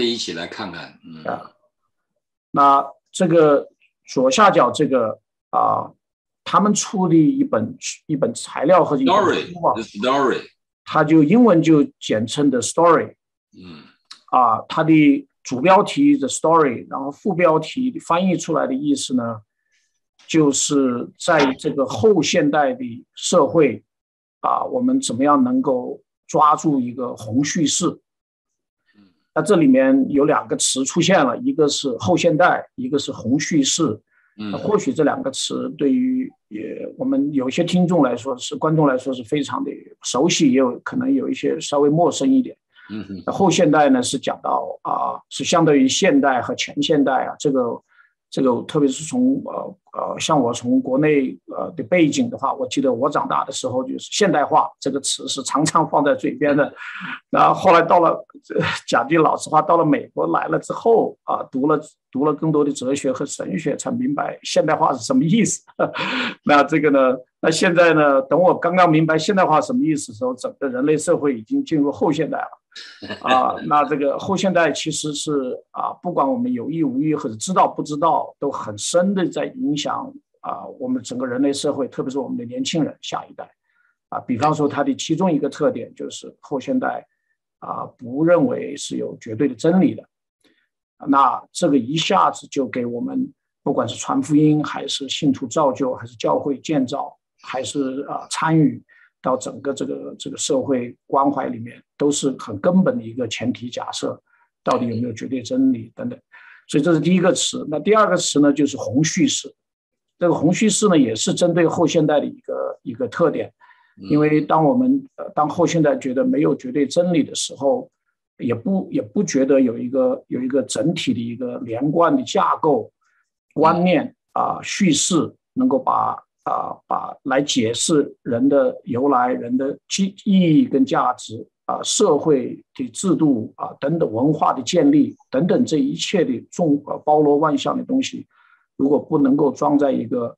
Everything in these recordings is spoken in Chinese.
可以一起来看看。嗯，那这个左下角这个啊，他们出的一本一本材料和一本书啊，story，它就英文就简称的 story。嗯，啊，它的主标题的 story，然后副标题翻译出来的意思呢，就是在这个后现代的社会啊，我们怎么样能够抓住一个宏叙事？那这里面有两个词出现了，一个是后现代，一个是宏叙事。嗯，或许这两个词对于也我们有些听众来说，是观众来说是非常的熟悉，也有可能有一些稍微陌生一点。嗯哼，后现代呢是讲到啊，是相对于现代和前现代啊，这个这个特别是从呃呃，像我从国内呃的背景的话，我记得我长大的时候就是现代化这个词是常常放在嘴边的，然后后来到了讲句老实话，到了美国来了之后啊，读了读了更多的哲学和神学，才明白现代化是什么意思。那这个呢，那现在呢，等我刚刚明白现代化什么意思的时候，整个人类社会已经进入后现代了。啊，那这个后现代其实是啊，不管我们有意无意或者知道不知道，都很深的在影响啊我们整个人类社会，特别是我们的年轻人下一代。啊，比方说它的其中一个特点就是后现代啊不认为是有绝对的真理的。那这个一下子就给我们，不管是传福音，还是信徒造就，还是教会建造，还是啊参与。到整个这个这个社会关怀里面，都是很根本的一个前提假设，到底有没有绝对真理等等。所以这是第一个词。那第二个词呢，就是红叙事。这个红叙事呢，也是针对后现代的一个一个特点。因为当我们呃当后现代觉得没有绝对真理的时候，也不也不觉得有一个有一个整体的一个连贯的架构观念啊叙事能够把。啊，把来解释人的由来、人的意意义跟价值啊，社会的制度啊等等，文化的建立等等，这一切的众呃包罗万象的东西，如果不能够装在一个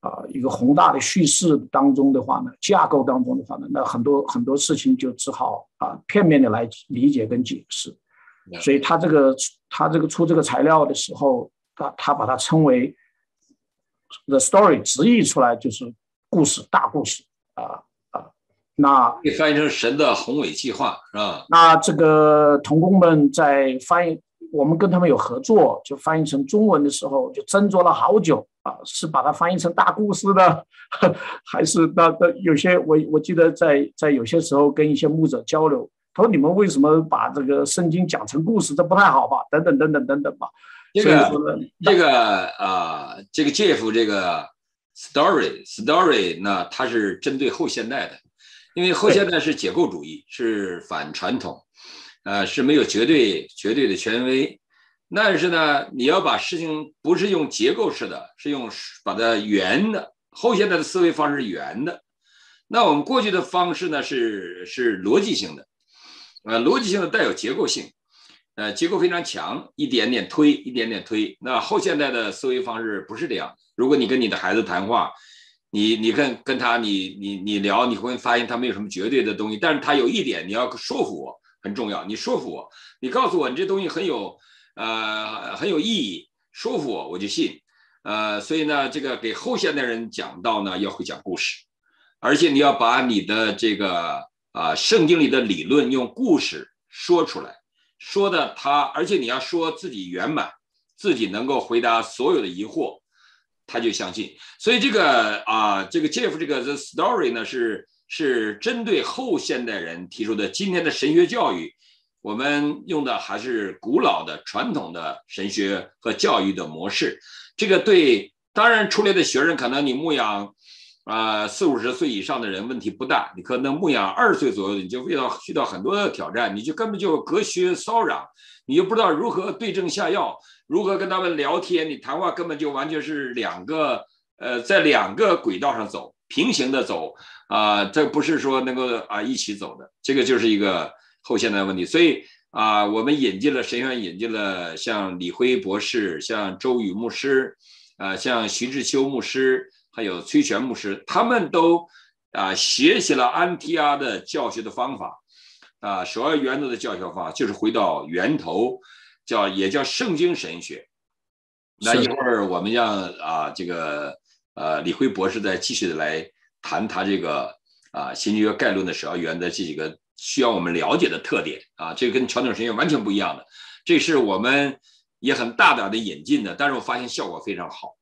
啊一个宏大的叙事当中的话呢，架构当中的话呢，那很多很多事情就只好啊片面的来理解跟解释。所以他这个他这个出这个材料的时候，他他把它称为。The story 直译出来就是故事，大故事啊啊。那翻译成神的宏伟计划是吧？那这个童工们在翻译，我们跟他们有合作，就翻译成中文的时候，就斟酌了好久啊，是把它翻译成大故事呢，还是那那有些我我记得在在有些时候跟一些牧者交流，他说你们为什么把这个圣经讲成故事，这不太好吧？等等等等等等吧。这个这个啊，这个 Jeff 这个 story story，呢它是针对后现代的，因为后现代是解构主义，是反传统，呃，是没有绝对绝对的权威。但是呢，你要把事情不是用结构式的，是用把它圆的。后现代的思维方式是圆的，那我们过去的方式呢是是逻辑性的，呃，逻辑性的带有结构性。呃，结构非常强，一点点推，一点点推。那后现代的思维方式不是这样。如果你跟你的孩子谈话，你你跟跟他你你你聊，你会发现他没有什么绝对的东西。但是他有一点，你要说服我很重要。你说服我，你告诉我你这东西很有呃很有意义，说服我我就信。呃，所以呢，这个给后现代人讲道呢，要会讲故事，而且你要把你的这个啊圣经里的理论用故事说出来。说的他，而且你要说自己圆满，自己能够回答所有的疑惑，他就相信。所以这个啊，这个 Jeff 这个 The Story 呢，是是针对后现代人提出的。今天的神学教育，我们用的还是古老的传统的神学和教育的模式。这个对，当然出来的学生可能你牧养。啊，四五十岁以上的人问题不大，你可能牧养二十岁左右，你就遇到遇到很多的挑战，你就根本就隔靴搔痒，你又不知道如何对症下药，如何跟他们聊天，你谈话根本就完全是两个呃，在两个轨道上走，平行的走啊，这不是说能够啊一起走的，这个就是一个后现代问题。所以啊，我们引进了神学院，引进了像李辉博士，像周宇牧师，啊，像徐志秋牧师。还有崔全牧师，他们都啊学习了安提阿的教学的方法，啊，首要原则的教学方法就是回到源头，叫也叫圣经神学。那一会儿我们让啊这个呃李辉博士再继续的来谈他这个啊新约概论的首要原则这几个需要我们了解的特点啊，这个跟传统神学完全不一样的，这是我们也很大胆的引进的，但是我发现效果非常好。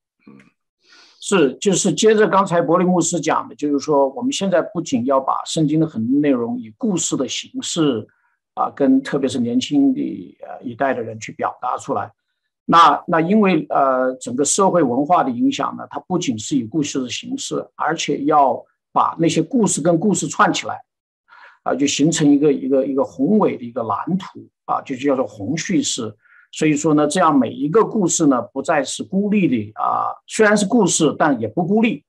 是就是接着刚才伯利牧师讲的，就是说我们现在不仅要把圣经的很多内容以故事的形式啊，跟特别是年轻的呃一代的人去表达出来。那那因为呃整个社会文化的影响呢，它不仅是以故事的形式，而且要把那些故事跟故事串起来，啊，就形成一个一个一个宏伟的一个蓝图啊，就叫做宏叙事。所以说呢，这样每一个故事呢，不再是孤立的啊，虽然是故事，但也不孤立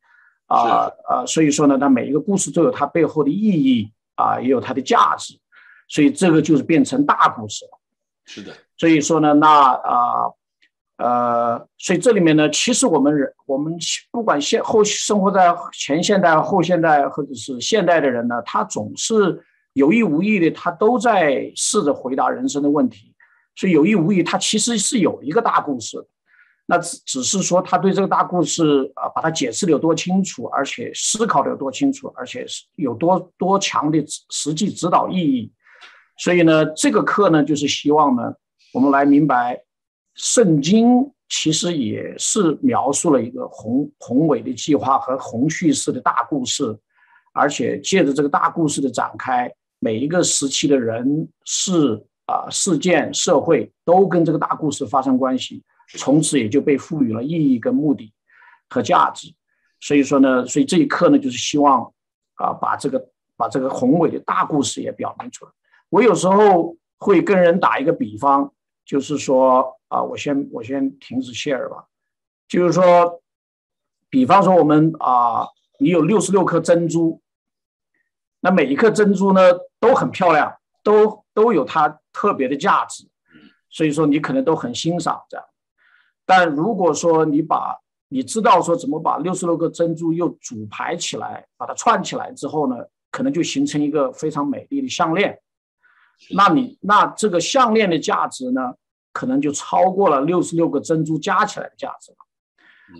啊啊，所以说呢，它每一个故事都有它背后的意义啊，也有它的价值，所以这个就是变成大故事了。是的，所以说呢，那啊。呃，所以这里面呢，其实我们人，我们不管现后生活在前现代、后现代或者是现代的人呢，他总是有意无意的，他都在试着回答人生的问题。所以有意无意，他其实是有一个大故事，那只只是说他对这个大故事啊，把它解释的有多清楚，而且思考的有多清楚，而且是有多多强的实际指导意义。所以呢，这个课呢，就是希望呢，我们来明白。圣经其实也是描述了一个宏宏伟的计划和宏叙事的大故事，而且借着这个大故事的展开，每一个时期的人事啊、事件、社会都跟这个大故事发生关系，从此也就被赋予了意义跟目的和价值。所以说呢，所以这一课呢，就是希望啊，把这个把这个宏伟的大故事也表明出来。我有时候会跟人打一个比方。就是说啊，我先我先停止 share 吧。就是说，比方说我们啊，你有六十六颗珍珠，那每一颗珍珠呢都很漂亮，都都有它特别的价值，所以说你可能都很欣赏这样。但如果说你把你知道说怎么把六十六个珍珠又组排起来，把它串起来之后呢，可能就形成一个非常美丽的项链。那你那这个项链的价值呢，可能就超过了六十六个珍珠加起来的价值了，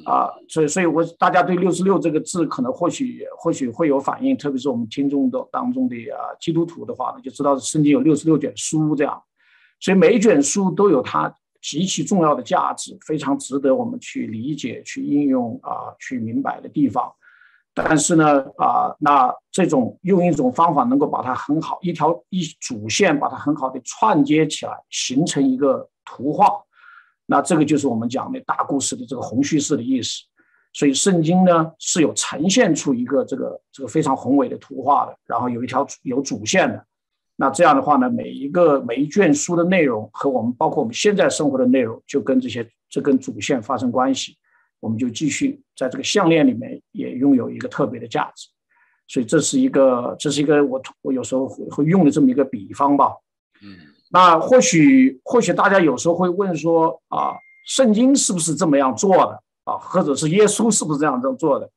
啊，所以所以我大家对六十六这个字可能或许或许会有反应，特别是我们听众的当中的啊基督徒的话呢，就知道圣经有六十六卷书这样，所以每一卷书都有它极其重要的价值，非常值得我们去理解、去应用啊、去明白的地方。但是呢，啊，那这种用一种方法能够把它很好一条一主线把它很好的串接起来，形成一个图画，那这个就是我们讲的大故事的这个宏叙事的意思。所以圣经呢是有呈现出一个这个这个非常宏伟的图画的，然后有一条有主线的。那这样的话呢，每一个每一卷书的内容和我们包括我们现在生活的内容，就跟这些这根主线发生关系。我们就继续在这个项链里面也拥有一个特别的价值，所以这是一个这是一个我我有时候会会用的这么一个比方吧。嗯，那或许或许大家有时候会问说啊，圣经是不是这么样做的啊？或者是耶稣是不是这样这样做的？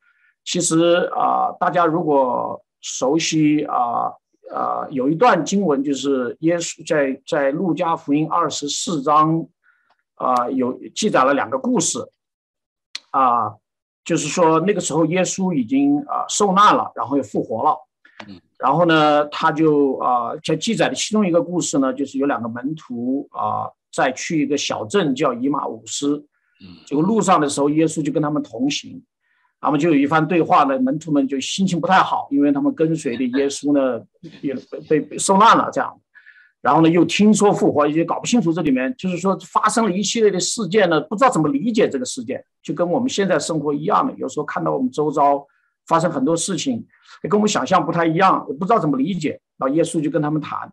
其实啊，大家如果熟悉啊啊，有一段经文就是耶稣在在路加福音二十四章啊有记载了两个故事。啊，就是说那个时候耶稣已经啊受难了，然后又复活了。嗯，然后呢，他就啊在记载的其中一个故事呢，就是有两个门徒啊在去一个小镇叫以马五斯。嗯，这个路上的时候，耶稣就跟他们同行，他们就有一番对话呢。门徒们就心情不太好，因为他们跟随的耶稣呢 也被被受难了这样。然后呢，又听说复活，也搞不清楚这里面就是说发生了一系列的事件呢，不知道怎么理解这个事件，就跟我们现在生活一样的。有时候看到我们周遭发生很多事情，跟我们想象不太一样，我不知道怎么理解。然后耶稣就跟他们谈，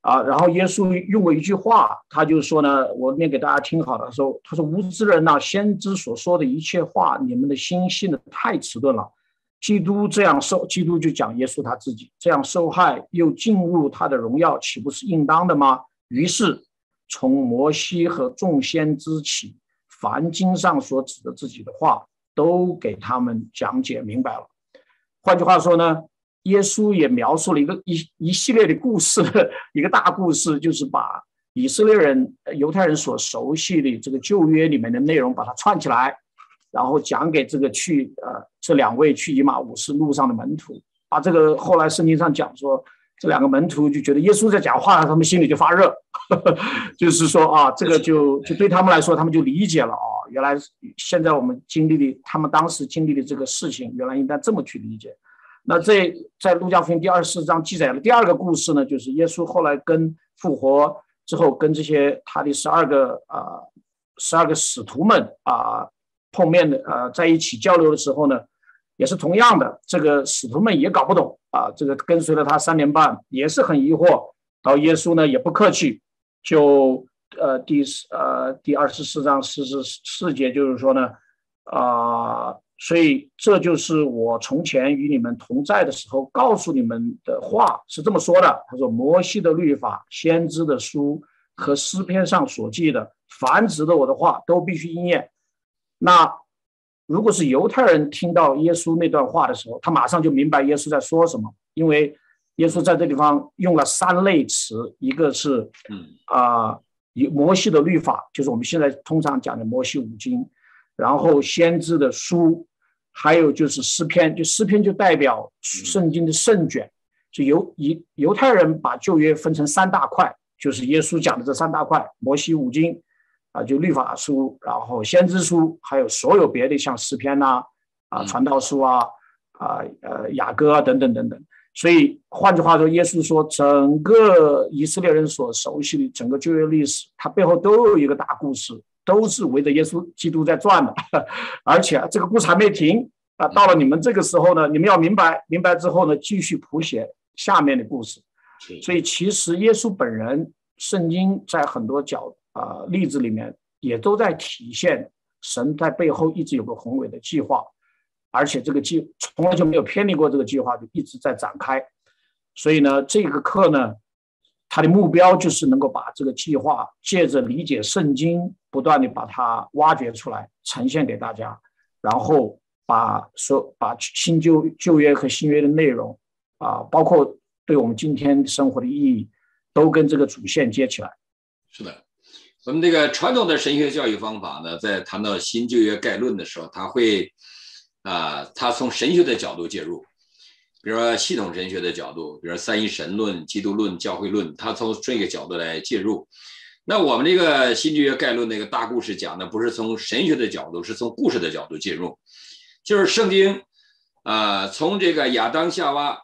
啊，然后耶稣用过一句话，他就说呢，我念给大家听好了，说他说无知人呐，先知所说的一切话，你们的心信的太迟钝了。基督这样受，基督就讲耶稣他自己这样受害，又进入他的荣耀，岂不是应当的吗？于是从摩西和众先知起，凡经上所指的自己的话，都给他们讲解明白了。换句话说呢，耶稣也描述了一个一一系列的故事，一个大故事，就是把以色列人、犹太人所熟悉的这个旧约里面的内容，把它串起来，然后讲给这个去呃这两位去以马五斯路上的门徒。把这个后来圣经上讲说，这两个门徒就觉得耶稣在讲话，他们心里就发热，就是说啊，这个就就对他们来说，他们就理解了啊，原来现在我们经历的，他们当时经历的这个事情，原来应该这么去理解。那这在路加福音第二十四章记载了第二个故事呢，就是耶稣后来跟复活。之后跟这些他的十二个啊十二个使徒们啊碰面的呃在一起交流的时候呢，也是同样的，这个使徒们也搞不懂啊，这个跟随了他三年半也是很疑惑。到耶稣呢也不客气，就呃第四呃第二十四章四十四节就是说呢啊。所以这就是我从前与你们同在的时候告诉你们的话，是这么说的。他说：“摩西的律法、先知的书和诗篇上所记的，凡指的我的话，都必须应验。”那如果是犹太人听到耶稣那段话的时候，他马上就明白耶稣在说什么，因为耶稣在这地方用了三类词，一个是嗯啊，摩西的律法，就是我们现在通常讲的摩西五经。然后先知的书，还有就是诗篇，就诗篇就代表圣经的圣卷。就犹犹犹太人把旧约分成三大块，就是耶稣讲的这三大块：摩西五经啊，就律法书，然后先知书，还有所有别的像诗篇呐、啊传道书啊、啊呃雅歌啊等等等等。所以换句话说，耶稣说，整个以色列人所熟悉的整个旧约历史，它背后都有一个大故事。都是围着耶稣基督在转的，而且这个故事还没停啊！到了你们这个时候呢，你们要明白，明白之后呢，继续谱写下面的故事。所以，其实耶稣本人，圣经在很多角啊例子里面也都在体现神在背后一直有个宏伟的计划，而且这个计从来就没有偏离过这个计划，就一直在展开。所以呢，这个课呢。他的目标就是能够把这个计划借着理解圣经，不断的把它挖掘出来，呈现给大家，然后把说把新旧旧约和新约的内容啊，包括对我们今天生活的意义，都跟这个主线接起来。是的，我们这个传统的神学教育方法呢，在谈到新旧约概论的时候，他会啊，他从神学的角度介入。比如说系统神学的角度，比如说三一神论、基督论、教会论，他从这个角度来介入。那我们这个新旧约概论那个大故事讲的不是从神学的角度，是从故事的角度介入。就是圣经，啊，从这个亚当夏娃，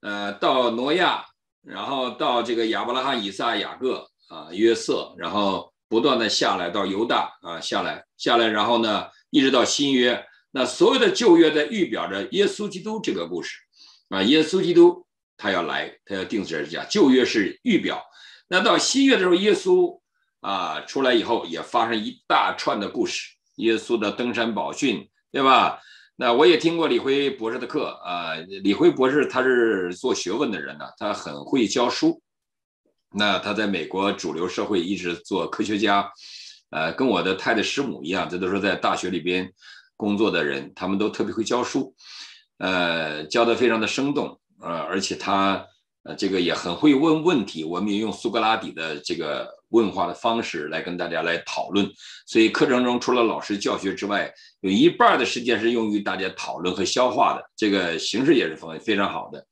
呃，到挪亚，然后到这个亚伯拉罕、以撒、雅各啊、约瑟，然后不断的下来到犹大啊下来下来，然后呢，一直到新约，那所有的旧约在预表着耶稣基督这个故事。啊，耶稣基督他要来，他要定十字架。旧约是预表，那到新约的时候，耶稣啊出来以后，也发生一大串的故事。耶稣的登山宝训，对吧？那我也听过李辉博士的课啊。李辉博士他是做学问的人呢，他很会教书。那他在美国主流社会一直做科学家，呃，跟我的太太师母一样，这都是在大学里边工作的人，他们都特别会教书。呃，教的非常的生动，呃，而且他这个也很会问问题，我们也用苏格拉底的这个问话的方式来跟大家来讨论，所以课程中除了老师教学之外，有一半的时间是用于大家讨论和消化的，这个形式也是非非常好的。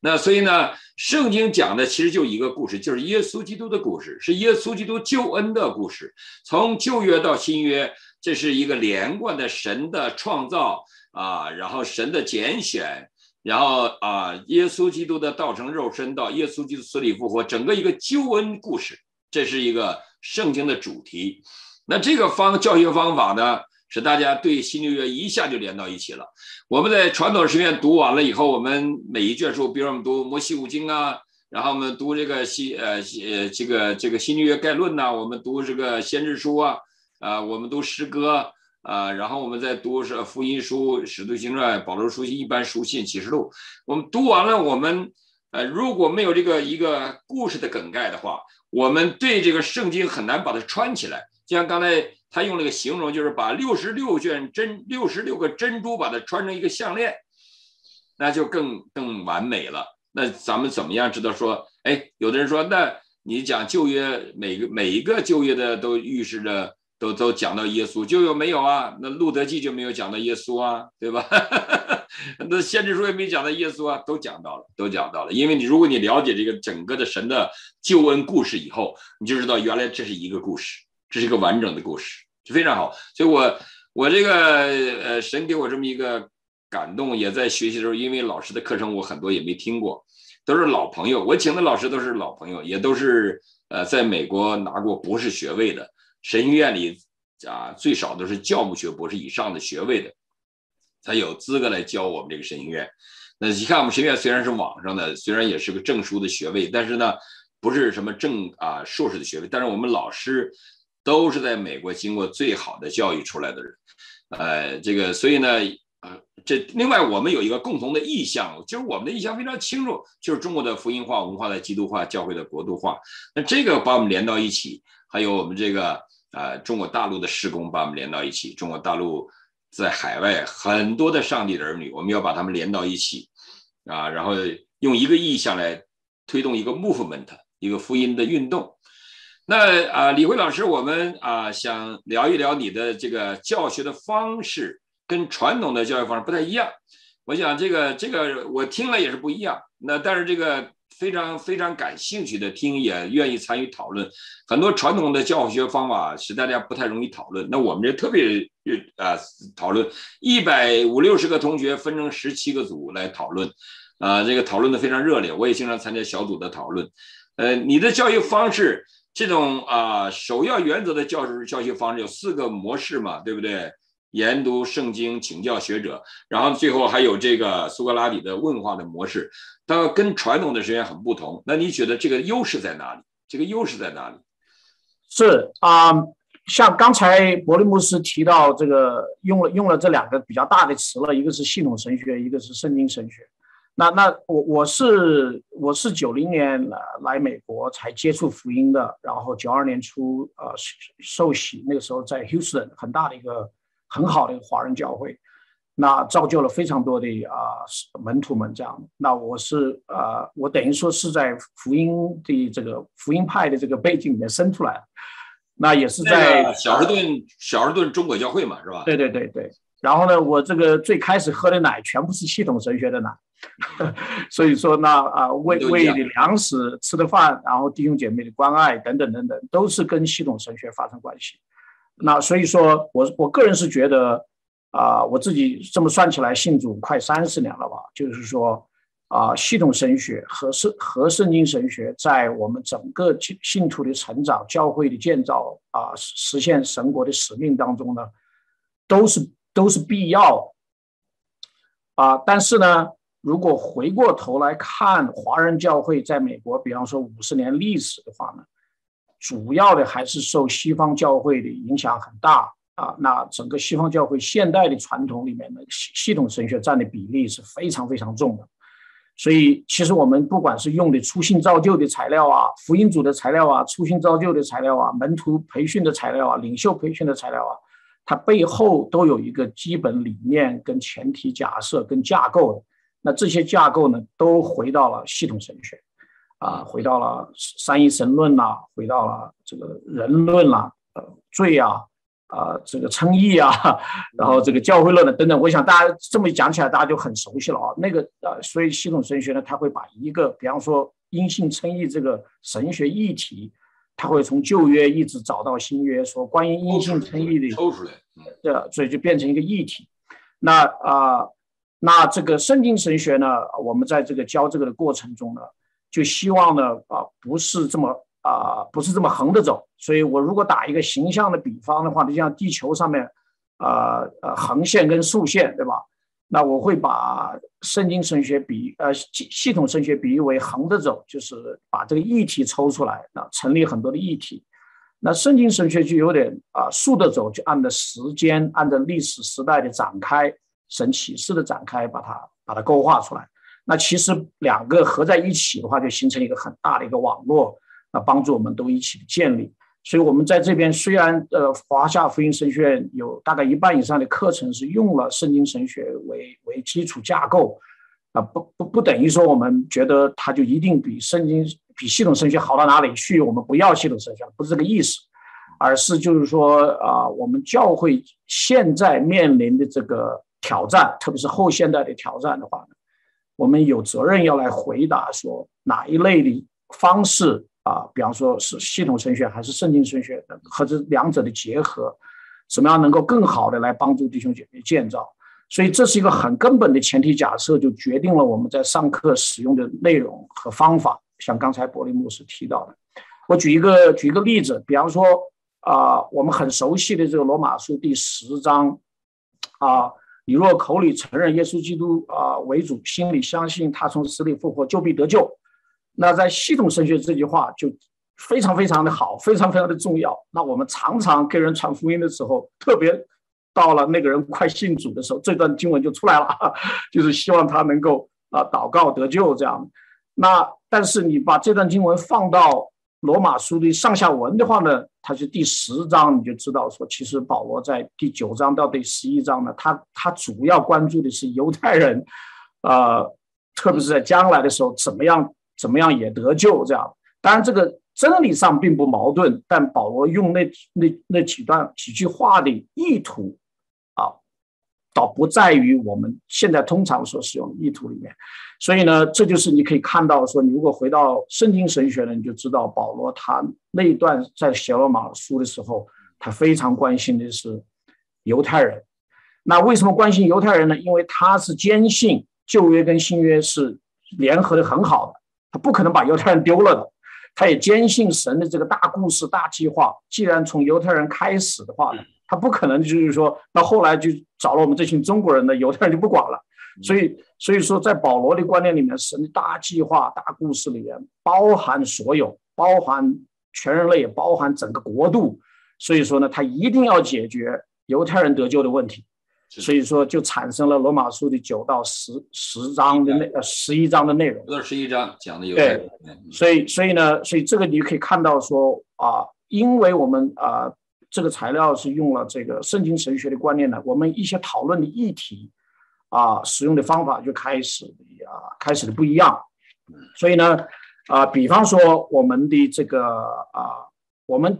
那所以呢，圣经讲的其实就一个故事，就是耶稣基督的故事，是耶稣基督救恩的故事，从旧约到新约，这是一个连贯的神的创造。啊，然后神的拣选，然后啊，耶稣基督的道成肉身到耶稣基督死里复活，整个一个救恩故事，这是一个圣经的主题。那这个方教学方法呢，使大家对新旧约一下就连到一起了。我们在传统神学院读完了以后，我们每一卷书，比如我们读摩西五经啊，然后我们读这个新呃呃这个这个新旧约概论呐，我们读这个先知书啊，啊，我们读诗歌。啊，然后我们再读是福音书、使徒行传、保罗书信、一般书信、启示录。我们读完了，我们呃，如果没有这个一个故事的梗概的话，我们对这个圣经很难把它串起来。就像刚才他用了个形容，就是把六十六卷珍、六十六个珍珠把它穿成一个项链，那就更更完美了。那咱们怎么样知道说，哎，有的人说，那你讲旧约，每个每一个旧约的都预示着，都都讲到耶稣，就有没有啊？那路德记就没有讲到耶稣啊，对吧？那先知书也没讲到耶稣啊，都讲到了，都讲到了。因为你如果你了解这个整个的神的救恩故事以后，你就知道原来这是一个故事，这是一个完整的故事，非常好。所以我我这个呃，神给我这么一个感动，也在学习的时候，因为老师的课程我很多也没听过。都是老朋友，我请的老师都是老朋友，也都是呃，在美国拿过博士学位的，神学院里啊，最少都是教务学博士以上的学位的，才有资格来教我们这个神学院。那你看，我们学院虽然是网上的，虽然也是个证书的学位，但是呢，不是什么证啊硕士的学位，但是我们老师都是在美国经过最好的教育出来的人，呃，这个所以呢。呃这另外，我们有一个共同的意向，就是我们的意向非常清楚，就是中国的福音化、文化的基督化、教会的国度化。那这个把我们连到一起，还有我们这个呃中国大陆的施工把我们连到一起。中国大陆在海外很多的上帝的儿女，我们要把他们连到一起啊，然后用一个意向来推动一个 movement，一个福音的运动。那啊，李辉老师，我们啊想聊一聊你的这个教学的方式。跟传统的教育方式不太一样，我想这个这个我听了也是不一样。那但是这个非常非常感兴趣的听也愿意参与讨论。很多传统的教学方法使大家不太容易讨论，那我们这特别呃讨论一百五六十个同学分成十七个组来讨论，啊这个讨论的非常热烈，我也经常参加小组的讨论。呃，你的教育方式这种啊首要原则的教师教学方式有四个模式嘛，对不对？研读圣经，请教学者，然后最后还有这个苏格拉底的问话的模式，它跟传统的实验很不同。那你觉得这个优势在哪里？这个优势在哪里？是啊，像刚才伯利姆斯提到这个用了用了这两个比较大的词了，一个是系统神学，一个是圣经神学。那那我我是我是九零年来来美国才接触福音的，然后九二年初呃受洗，那个时候在 Houston 很大的一个。很好的一个华人教会，那造就了非常多的啊门徒们。这样，那我是呃，我等于说是在福音的这个福音派的这个背景里面生出来的。那也是在小尔顿小尔顿中国教会嘛，是吧？对对对对。然后呢，我这个最开始喝的奶全部是系统神学的奶，所以说呢啊喂喂的粮食、吃的饭，然后弟兄姐妹的关爱等等等等，都是跟系统神学发生关系。那所以说，我我个人是觉得，啊，我自己这么算起来，信主快三十年了吧？就是说，啊，系统神学和圣和圣经神学在我们整个信信徒的成长、教会的建造啊，实现神国的使命当中呢，都是都是必要。啊，但是呢，如果回过头来看华人教会在美国，比方说五十年历史的话呢？主要的还是受西方教会的影响很大啊，那整个西方教会现代的传统里面的系系统神学占的比例是非常非常重的，所以其实我们不管是用的初心造就的材料啊，福音组的材料啊，初心造就的材料啊，门徒培训的材料啊，领袖培训的材料啊，它背后都有一个基本理念跟前提假设跟架构的，那这些架构呢，都回到了系统神学。啊，回到了三一神论啦，回到了这个人论啦，呃，罪啊，啊，这个称义啊，然后这个教会论的等等，我想大家这么一讲起来，大家就很熟悉了啊。那个呃，所以系统神学呢，它会把一个，比方说阴性称义这个神学议题，它会从旧约一直找到新约，说关于阴性称义的抽出来，对，所以就变成一个议题。那啊，那这个圣经神学呢，我们在这个教这个的过程中呢。就希望呢，啊，不是这么啊，不是这么横着走。所以我如果打一个形象的比方的话，就像地球上面，啊呃，横线跟竖线，对吧？那我会把圣经神学比呃系系统神学比喻为横着走，就是把这个议题抽出来，那成立很多的议题。那圣经神学就有点啊竖着走，就按照时间，按照历史时代的展开，神启示的展开，把它把它勾画出来。那其实两个合在一起的话，就形成一个很大的一个网络，那帮助我们都一起建立。所以，我们在这边虽然呃，华夏福音神学院有大概一半以上的课程是用了圣经神学为为基础架构，啊，不不不等于说我们觉得它就一定比圣经比系统神学好到哪里去，我们不要系统神学，不是这个意思，而是就是说啊，我们教会现在面临的这个挑战，特别是后现代的挑战的话呢，我们有责任要来回答说哪一类的方式啊，比方说是系统神学还是圣经神学和这两者的结合，怎么样能够更好的来帮助弟兄姐妹建造。所以这是一个很根本的前提假设，就决定了我们在上课使用的内容和方法。像刚才伯利牧师提到的，我举一个举一个例子，比方说啊，我们很熟悉的这个罗马书第十章啊，你若口里承认耶稣基督啊为主，心里相信他从死里复活，就必得救。那在系统神学这句话就非常非常的好，非常非常的重要。那我们常常给人传福音的时候，特别。到了那个人快信主的时候，这段经文就出来了，就是希望他能够啊祷告得救这样。那但是你把这段经文放到罗马书的上下文的话呢，它是第十章，你就知道说，其实保罗在第九章到第十一章呢，他他主要关注的是犹太人，呃，特别是在将来的时候怎么样怎么样也得救这样。当然这个。真理上并不矛盾，但保罗用那那那几段几句话的意图。倒不在于我们现在通常所使用的意图里面，所以呢，这就是你可以看到说，你如果回到圣经神学呢，你就知道保罗他那一段在写罗马书的时候，他非常关心的是犹太人。那为什么关心犹太人呢？因为他是坚信旧约跟新约是联合的很好的，他不可能把犹太人丢了的。他也坚信神的这个大故事、大计划，既然从犹太人开始的话呢。他不可能就是说到后来就找了我们这群中国人的犹太人就不管了，所以所以说在保罗的观念里面，神的大计划、大故事里面包含所有，包含全人类，也包含整个国度。所以说呢，他一定要解决犹太人得救的问题。所以说就产生了罗马书的九到十十章的内呃十一章的内容。这十一章讲的犹太人。所以所以呢，所以这个你可以看到说啊，因为我们啊。这个材料是用了这个圣经神学的观念呢，我们一些讨论的议题啊，使用的方法就开始啊，开始的不一样。所以呢，啊，比方说我们的这个啊，我们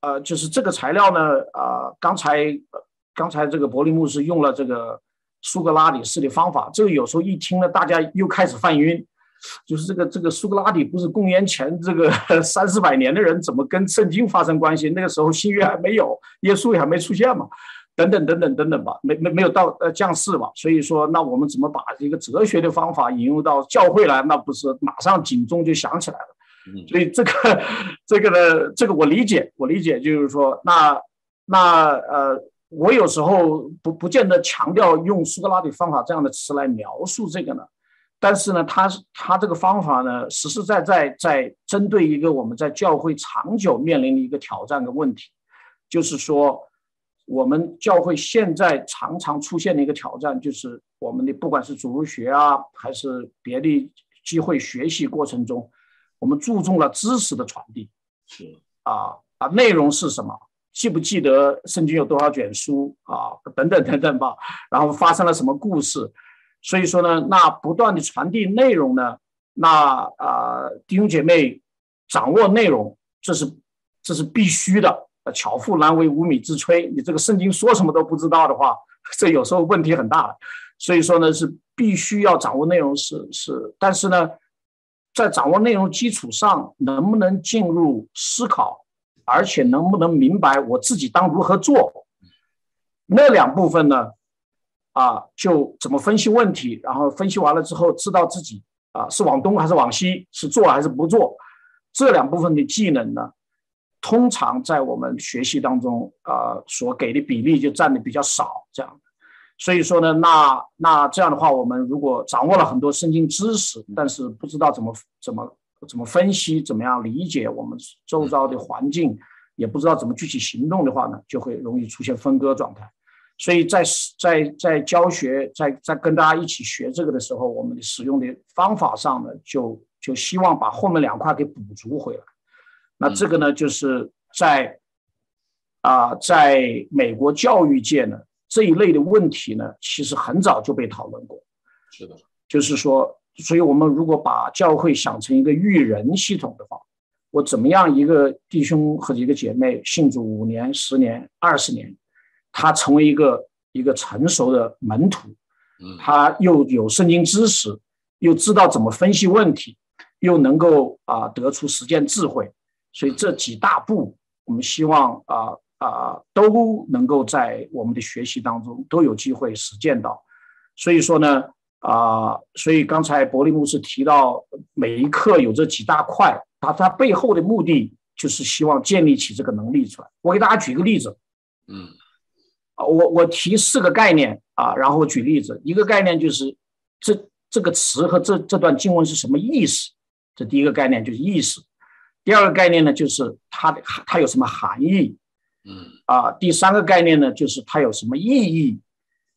呃，就是这个材料呢，啊，刚才刚才这个伯利牧师用了这个苏格拉底式的方法，这个有时候一听呢，大家又开始犯晕。就是这个这个苏格拉底不是公元前这个 三四百年的人，怎么跟圣经发生关系？那个时候新约还没有，耶稣也还没出现嘛，等等等等等等吧，没没没有到呃降世吧。所以说，那我们怎么把这个哲学的方法引用到教会来？那不是马上警钟就响起来了。所以这个这个呢，这个我理解，我理解就是说，那那呃，我有时候不不见得强调用苏格拉底方法这样的词来描述这个呢。但是呢，他他这个方法呢，实实在在在针对一个我们在教会长久面临的一个挑战的问题，就是说，我们教会现在常常出现的一个挑战，就是我们的不管是主日学啊，还是别的机会学习过程中，我们注重了知识的传递，是啊啊，内容是什么？记不记得圣经有多少卷书啊？等等等等吧。然后发生了什么故事？所以说呢，那不断的传递内容呢，那啊弟兄姐妹掌握内容，这是这是必须的。巧妇难为无米之炊，你这个圣经说什么都不知道的话，这有时候问题很大。所以说呢，是必须要掌握内容，是是。但是呢，在掌握内容基础上，能不能进入思考，而且能不能明白我自己当如何做，那两部分呢？啊，就怎么分析问题，然后分析完了之后，知道自己啊是往东还是往西，是做还是不做，这两部分的技能呢，通常在我们学习当中啊所给的比例就占的比较少，这样。所以说呢，那那这样的话，我们如果掌握了很多圣经知识，但是不知道怎么怎么怎么分析，怎么样理解我们周遭的环境，也不知道怎么具体行动的话呢，就会容易出现分割状态。所以在在在教学，在在跟大家一起学这个的时候，我们使用的方法上呢，就就希望把后面两块给补足回来。那这个呢，就是在啊，在美国教育界呢，这一类的问题呢，其实很早就被讨论过。是的，就是说，所以我们如果把教会想成一个育人系统的话，我怎么样一个弟兄和一个姐妹信主五年、十年、二十年，他成为一个一个成熟的门徒，他又有圣经知识，又知道怎么分析问题，又能够啊得出实践智慧，所以这几大步，我们希望啊啊都能够在我们的学习当中都有机会实践到。所以说呢啊，所以刚才伯利牧师提到每一课有这几大块。他他背后的目的就是希望建立起这个能力出来。我给大家举个例子，嗯，啊，我我提四个概念啊，然后举例子。一个概念就是这这个词和这这段经文是什么意思？这第一个概念就是意思。第二个概念呢，就是它的它有什么含义？嗯，啊，第三个概念呢，就是它有什么意义？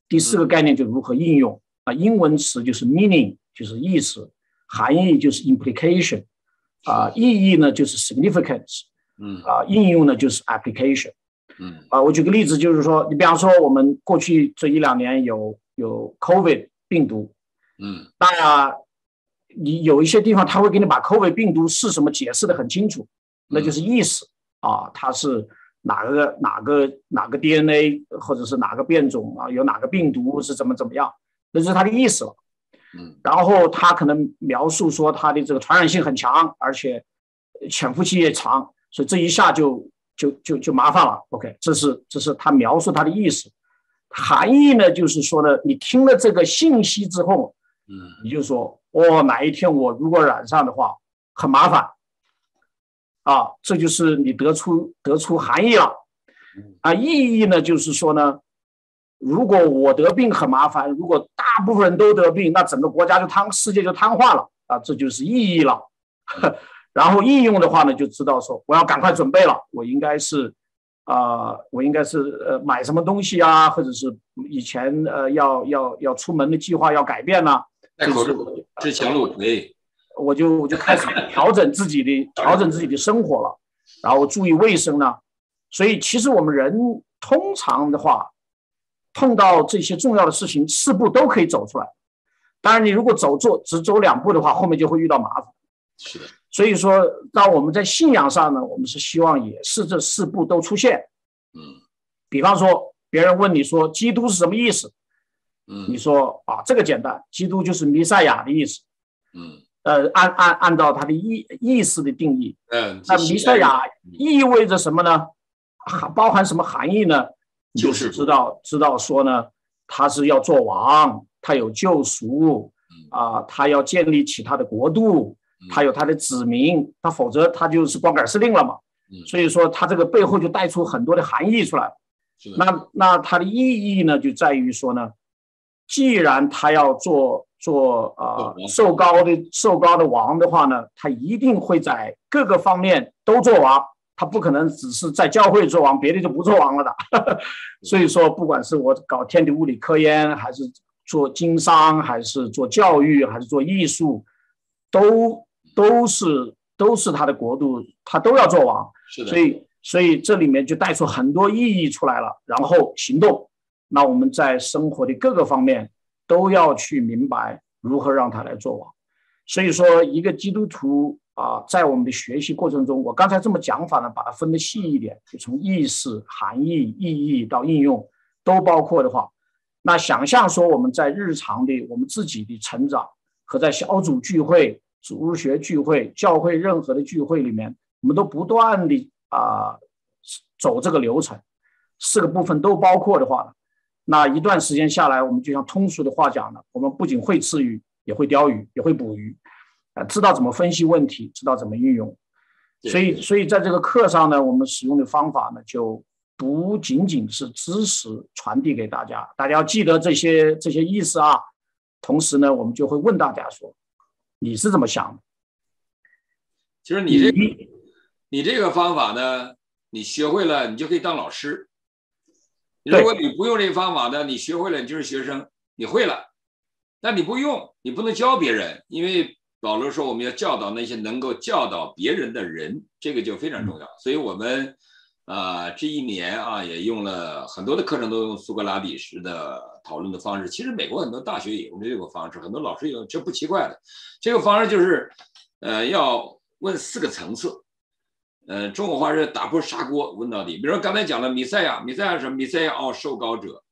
第四个概念就如何应用？啊，英文词就是 meaning，就是意思；含义就是 implication。啊，意义呢就是 significance，嗯，啊，应用呢就是 application，嗯，啊，我举个例子，就是说，你比方说我们过去这一两年有有 COVID 病毒，嗯，那你有一些地方他会给你把 COVID 病毒是什么解释的很清楚，那就是意思啊，它是哪个哪个哪个 DNA 或者是哪个变种啊，有哪个病毒是怎么怎么样，那就是它的意思了。嗯，然后他可能描述说他的这个传染性很强，而且潜伏期也长，所以这一下就就就就麻烦了。OK，这是这是他描述他的意思，含义呢就是说呢，你听了这个信息之后，嗯，你就说哦，哪一天我如果染上的话，很麻烦，啊，这就是你得出得出含义了，啊，意义呢就是说呢。如果我得病很麻烦，如果大部分人都得病，那整个国家就瘫，世界就瘫痪了啊！这就是意义了。然后应用的话呢，就知道说我要赶快准备了，我应该是啊，我应该是呃买什么东西啊，或者是以前呃要要要出门的计划要改变呢？戴口罩，之前路对，我就我就开始调整自己的调整自己的生活了，然后注意卫生呢。所以其实我们人通常的话。碰到这些重要的事情，四步都可以走出来。当然，你如果走错，只走两步的话，后面就会遇到麻烦。是的。所以说，当我们在信仰上呢，我们是希望也是这四步都出现。嗯。比方说，别人问你说“基督是什么意思”，嗯，你说啊，这个简单，基督就是弥赛亚的意思。嗯。呃，按按按照他的意意思的定义，嗯，那弥赛亚意味着什么呢？含包含什么含义呢？就是知道知道说呢，他是要做王，他有救赎，啊，他要建立起他的国度，他有他的子民，他否则他就是光杆司令了嘛。所以说他这个背后就带出很多的含义出来。那那他的意义呢，就在于说呢，既然他要做做啊受高的受高的王的话呢，他一定会在各个方面都做王。他不可能只是在教会做王，别的就不做王了的。所以说，不管是我搞天地物理科研，还是做经商，还是做教育，还是做艺术，都都是都是他的国度，他都要做王。是的。所以，所以这里面就带出很多意义出来了。然后行动，那我们在生活的各个方面都要去明白如何让他来做王。所以说，一个基督徒。啊，在我们的学习过程中，我刚才这么讲法呢，把它分的细一点，就从意识、含义、意义到应用都包括的话，那想象说我们在日常的我们自己的成长和在小组聚会、主日学聚会、教会任何的聚会里面，我们都不断的啊走这个流程，四个部分都包括的话，那一段时间下来，我们就像通俗的话讲呢，我们不仅会吃鱼，也会钓鱼，也会捕鱼。啊，知道怎么分析问题，知道怎么运用，所以，所以在这个课上呢，我们使用的方法呢，就不仅仅是知识传递给大家，大家要记得这些这些意思啊。同时呢，我们就会问大家说，你是怎么想的？就是你这，你这个方法呢，你学会了，你就可以当老师。如果你不用这个方法呢，你学会了，你就是学生，你会了，但你不用，你不能教别人，因为。保罗说：“我们要教导那些能够教导别人的人，这个就非常重要。所以，我们啊，这一年啊，也用了很多的课程都用苏格拉底式的讨论的方式。其实美国很多大学也用这个方式，很多老师用，这不奇怪的。这个方式就是，呃，要问四个层次。呃，中国话是打破砂锅问到底。比如说刚才讲了米赛亚，米赛亚什么？米赛亚哦，受膏者，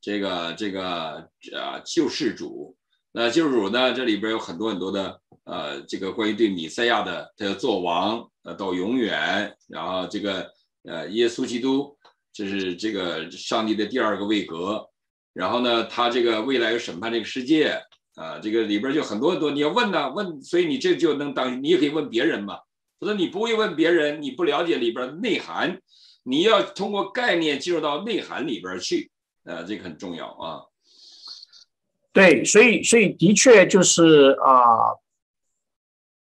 这个这个呃救世主。那救世主呢，这里边有很多很多的呃，这个关于对米赛亚的，他要做王呃到永远，然后这个呃耶稣基督，这是这个上帝的第二个位格。然后呢，他这个未来要审判这个世界啊，这个里边就很多很多你要问呢问，所以你这就能当，你也可以问别人嘛。否则你不会问别人，你不了解里边内涵，你要通过概念进入到内涵里边去，呃，这个很重要啊。对，所以所以的确就是啊，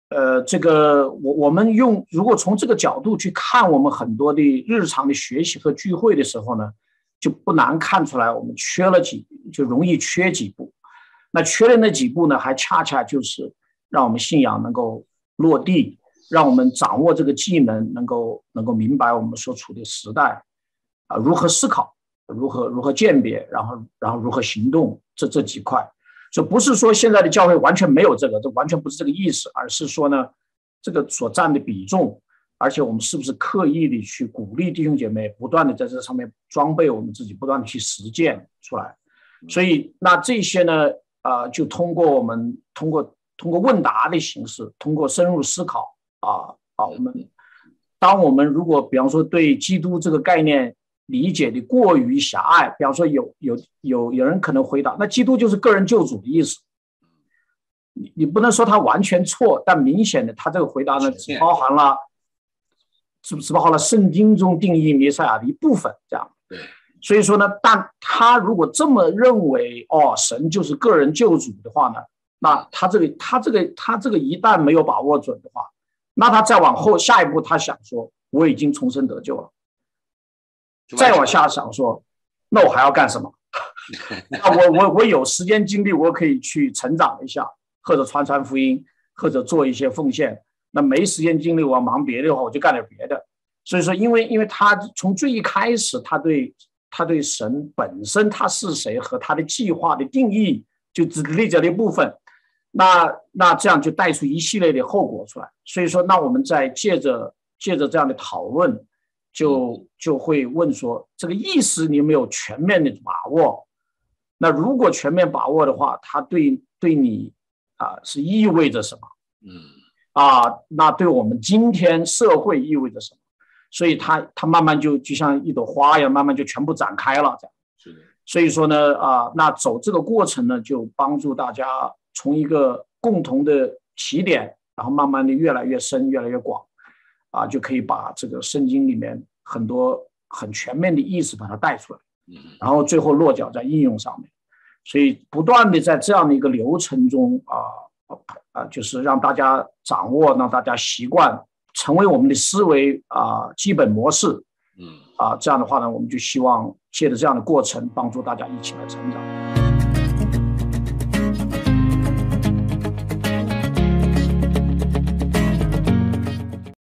呃，这个我我们用如果从这个角度去看我们很多的日常的学习和聚会的时候呢，就不难看出来我们缺了几，就容易缺几步。那缺的那几步呢，还恰恰就是让我们信仰能够落地。让我们掌握这个技能，能够能够明白我们所处的时代，啊，如何思考，如何如何鉴别，然后然后如何行动，这这几块，所以不是说现在的教会完全没有这个，这完全不是这个意思，而是说呢，这个所占的比重，而且我们是不是刻意的去鼓励弟兄姐妹不断的在这上面装备我们自己，不断的去实践出来，所以那这些呢，啊，就通过我们通过通过问答的形式，通过深入思考。啊啊！我们当我们如果比方说对基督这个概念理解的过于狭隘，比方说有有有有人可能回答，那基督就是个人救主的意思。你你不能说他完全错，但明显的他这个回答呢，只包含了只只包含了圣经中定义弥赛亚的一部分，这样。对。所以说呢，但他如果这么认为，哦，神就是个人救主的话呢，那他这个他这个他这个一旦没有把握准的话，那他再往后下一步，他想说我已经重生得救了。再往下想说，那我还要干什么？那我我我有时间精力，我可以去成长一下，或者传传福音，或者做一些奉献。那没时间精力，我要忙别的话，我就干点别的。所以说，因为因为他从最一开始，他对他对神本身他是谁和他的计划的定义，就只理解了一部分。那那这样就带出一系列的后果出来，所以说，那我们再借着借着这样的讨论，就就会问说，这个意思你有没有全面的把握？那如果全面把握的话，它对对你啊是意味着什么？嗯，啊，那对我们今天社会意味着什么？所以它它慢慢就就像一朵花一样，慢慢就全部展开了，这样。是的。所以说呢，啊，那走这个过程呢，就帮助大家。从一个共同的起点，然后慢慢的越来越深，越来越广，啊，就可以把这个圣经里面很多很全面的意思把它带出来，然后最后落脚在应用上面。所以不断的在这样的一个流程中啊啊，就是让大家掌握，让大家习惯，成为我们的思维啊基本模式。嗯，啊，这样的话呢，我们就希望借着这样的过程，帮助大家一起来成长。